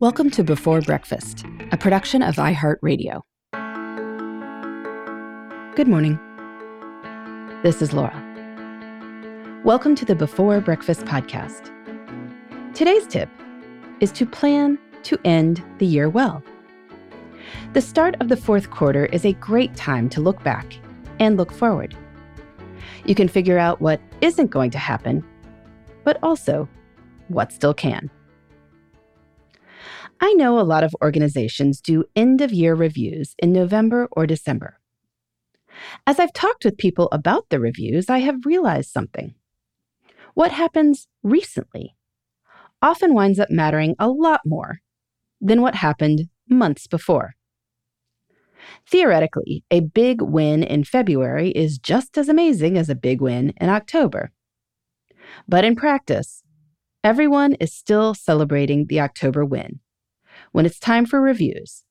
Welcome to Before Breakfast, a production of iHeartRadio. Good morning. This is Laura. Welcome to the Before Breakfast podcast. Today's tip is to plan to end the year well. The start of the fourth quarter is a great time to look back and look forward. You can figure out what isn't going to happen, but also what still can. I know a lot of organizations do end of year reviews in November or December. As I've talked with people about the reviews, I have realized something. What happens recently often winds up mattering a lot more than what happened months before. Theoretically, a big win in February is just as amazing as a big win in October. But in practice, everyone is still celebrating the October win when it's time for reviews.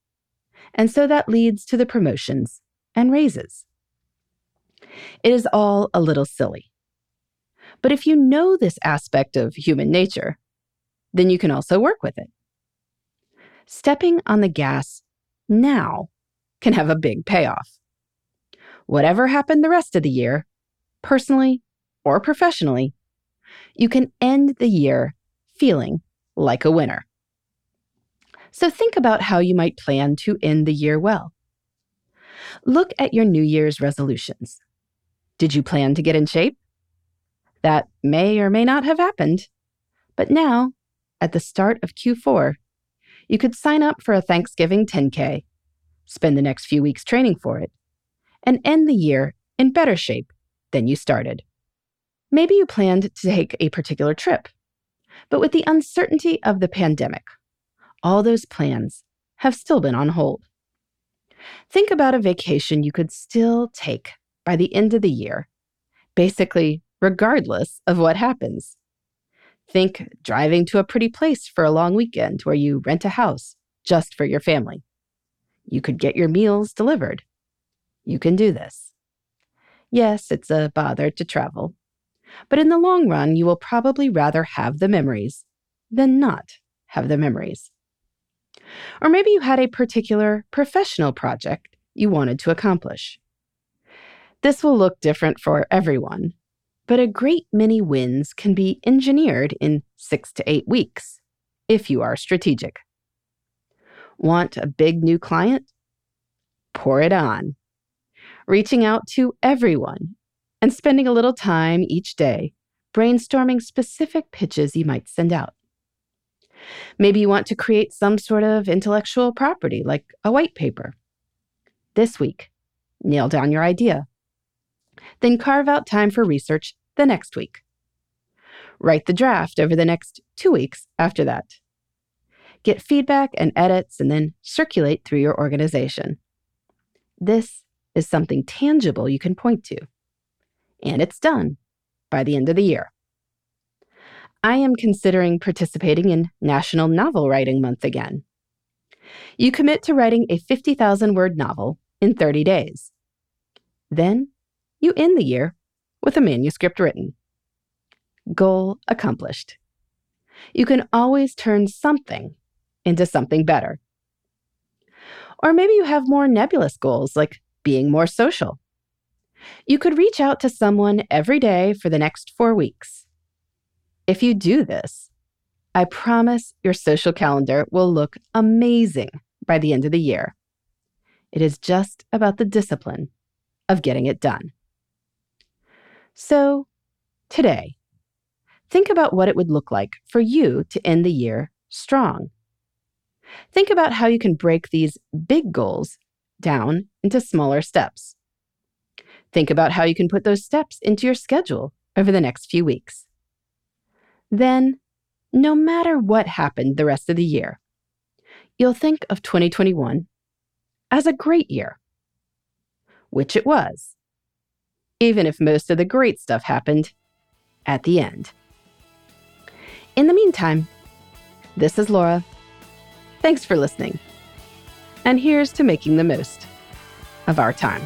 And so that leads to the promotions and raises. It is all a little silly. But if you know this aspect of human nature, then you can also work with it. Stepping on the gas now can have a big payoff. Whatever happened the rest of the year, personally or professionally, you can end the year feeling like a winner. So think about how you might plan to end the year well. Look at your New Year's resolutions. Did you plan to get in shape? That may or may not have happened. But now, at the start of Q4, you could sign up for a Thanksgiving 10K, spend the next few weeks training for it, and end the year in better shape than you started. Maybe you planned to take a particular trip, but with the uncertainty of the pandemic, all those plans have still been on hold. Think about a vacation you could still take by the end of the year, basically, regardless of what happens. Think driving to a pretty place for a long weekend where you rent a house just for your family. You could get your meals delivered. You can do this. Yes, it's a bother to travel, but in the long run, you will probably rather have the memories than not have the memories. Or maybe you had a particular professional project you wanted to accomplish. This will look different for everyone, but a great many wins can be engineered in six to eight weeks if you are strategic. Want a big new client? Pour it on. Reaching out to everyone and spending a little time each day brainstorming specific pitches you might send out. Maybe you want to create some sort of intellectual property, like a white paper. This week, nail down your idea. Then carve out time for research the next week. Write the draft over the next two weeks after that. Get feedback and edits, and then circulate through your organization. This is something tangible you can point to. And it's done by the end of the year. I am considering participating in National Novel Writing Month again. You commit to writing a 50,000 word novel in 30 days. Then you end the year with a manuscript written. Goal accomplished. You can always turn something into something better. Or maybe you have more nebulous goals like being more social. You could reach out to someone every day for the next four weeks if you do this, I promise your social calendar will look amazing by the end of the year. It is just about the discipline of getting it done. So, today, think about what it would look like for you to end the year strong. Think about how you can break these big goals down into smaller steps. Think about how you can put those steps into your schedule over the next few weeks then no matter what happened the rest of the year, you'll think of 2021 as a great year, which it was, even if most of the great stuff happened at the end. In the meantime, this is Laura. Thanks for listening. And here's to making the most of our time.